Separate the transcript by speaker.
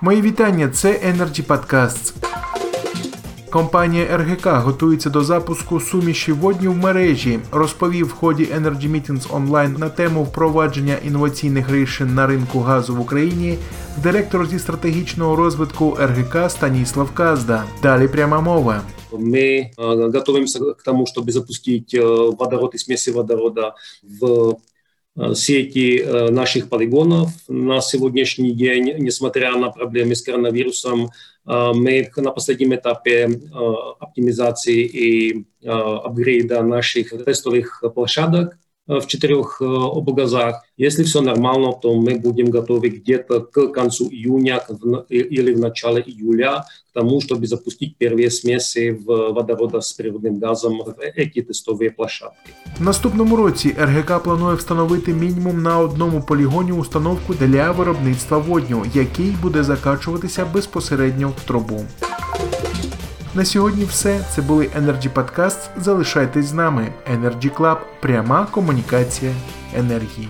Speaker 1: Мої вітання. Це Energy Podcasts. Компанія РГК готується до запуску суміші водні в мережі. Розповів в ході Energy Meetings онлайн на тему впровадження інноваційних рішень на ринку газу в Україні. Директор зі стратегічного розвитку РГК Станіслав Казда. Далі пряма мова.
Speaker 2: Мы э, готовимся к тому, чтобы запустить э, водород и смеси водорода в э, сети э, наших полигонов. На сегодняшний день, несмотря на проблемы с коронавирусом, э, мы на последнем этапе э, оптимизации и э, апгрейда наших тестовых площадок э, в четырех э, облгазах. Если все нормально, то мы будем готовы где-то к концу июня к в- или в начале июля к тому, чтобы запустить первые смеси в водорода с природным газом в эти тестовые площадки.
Speaker 1: В наступному році РГК планує встановити мінімум на одному полігоні установку для виробництва водню, який буде закачуватися безпосередньо в трубу. На сьогодні все. Це були Energy Podcasts. Залишайтесь з нами. Energy Club – пряма комунікація енергії.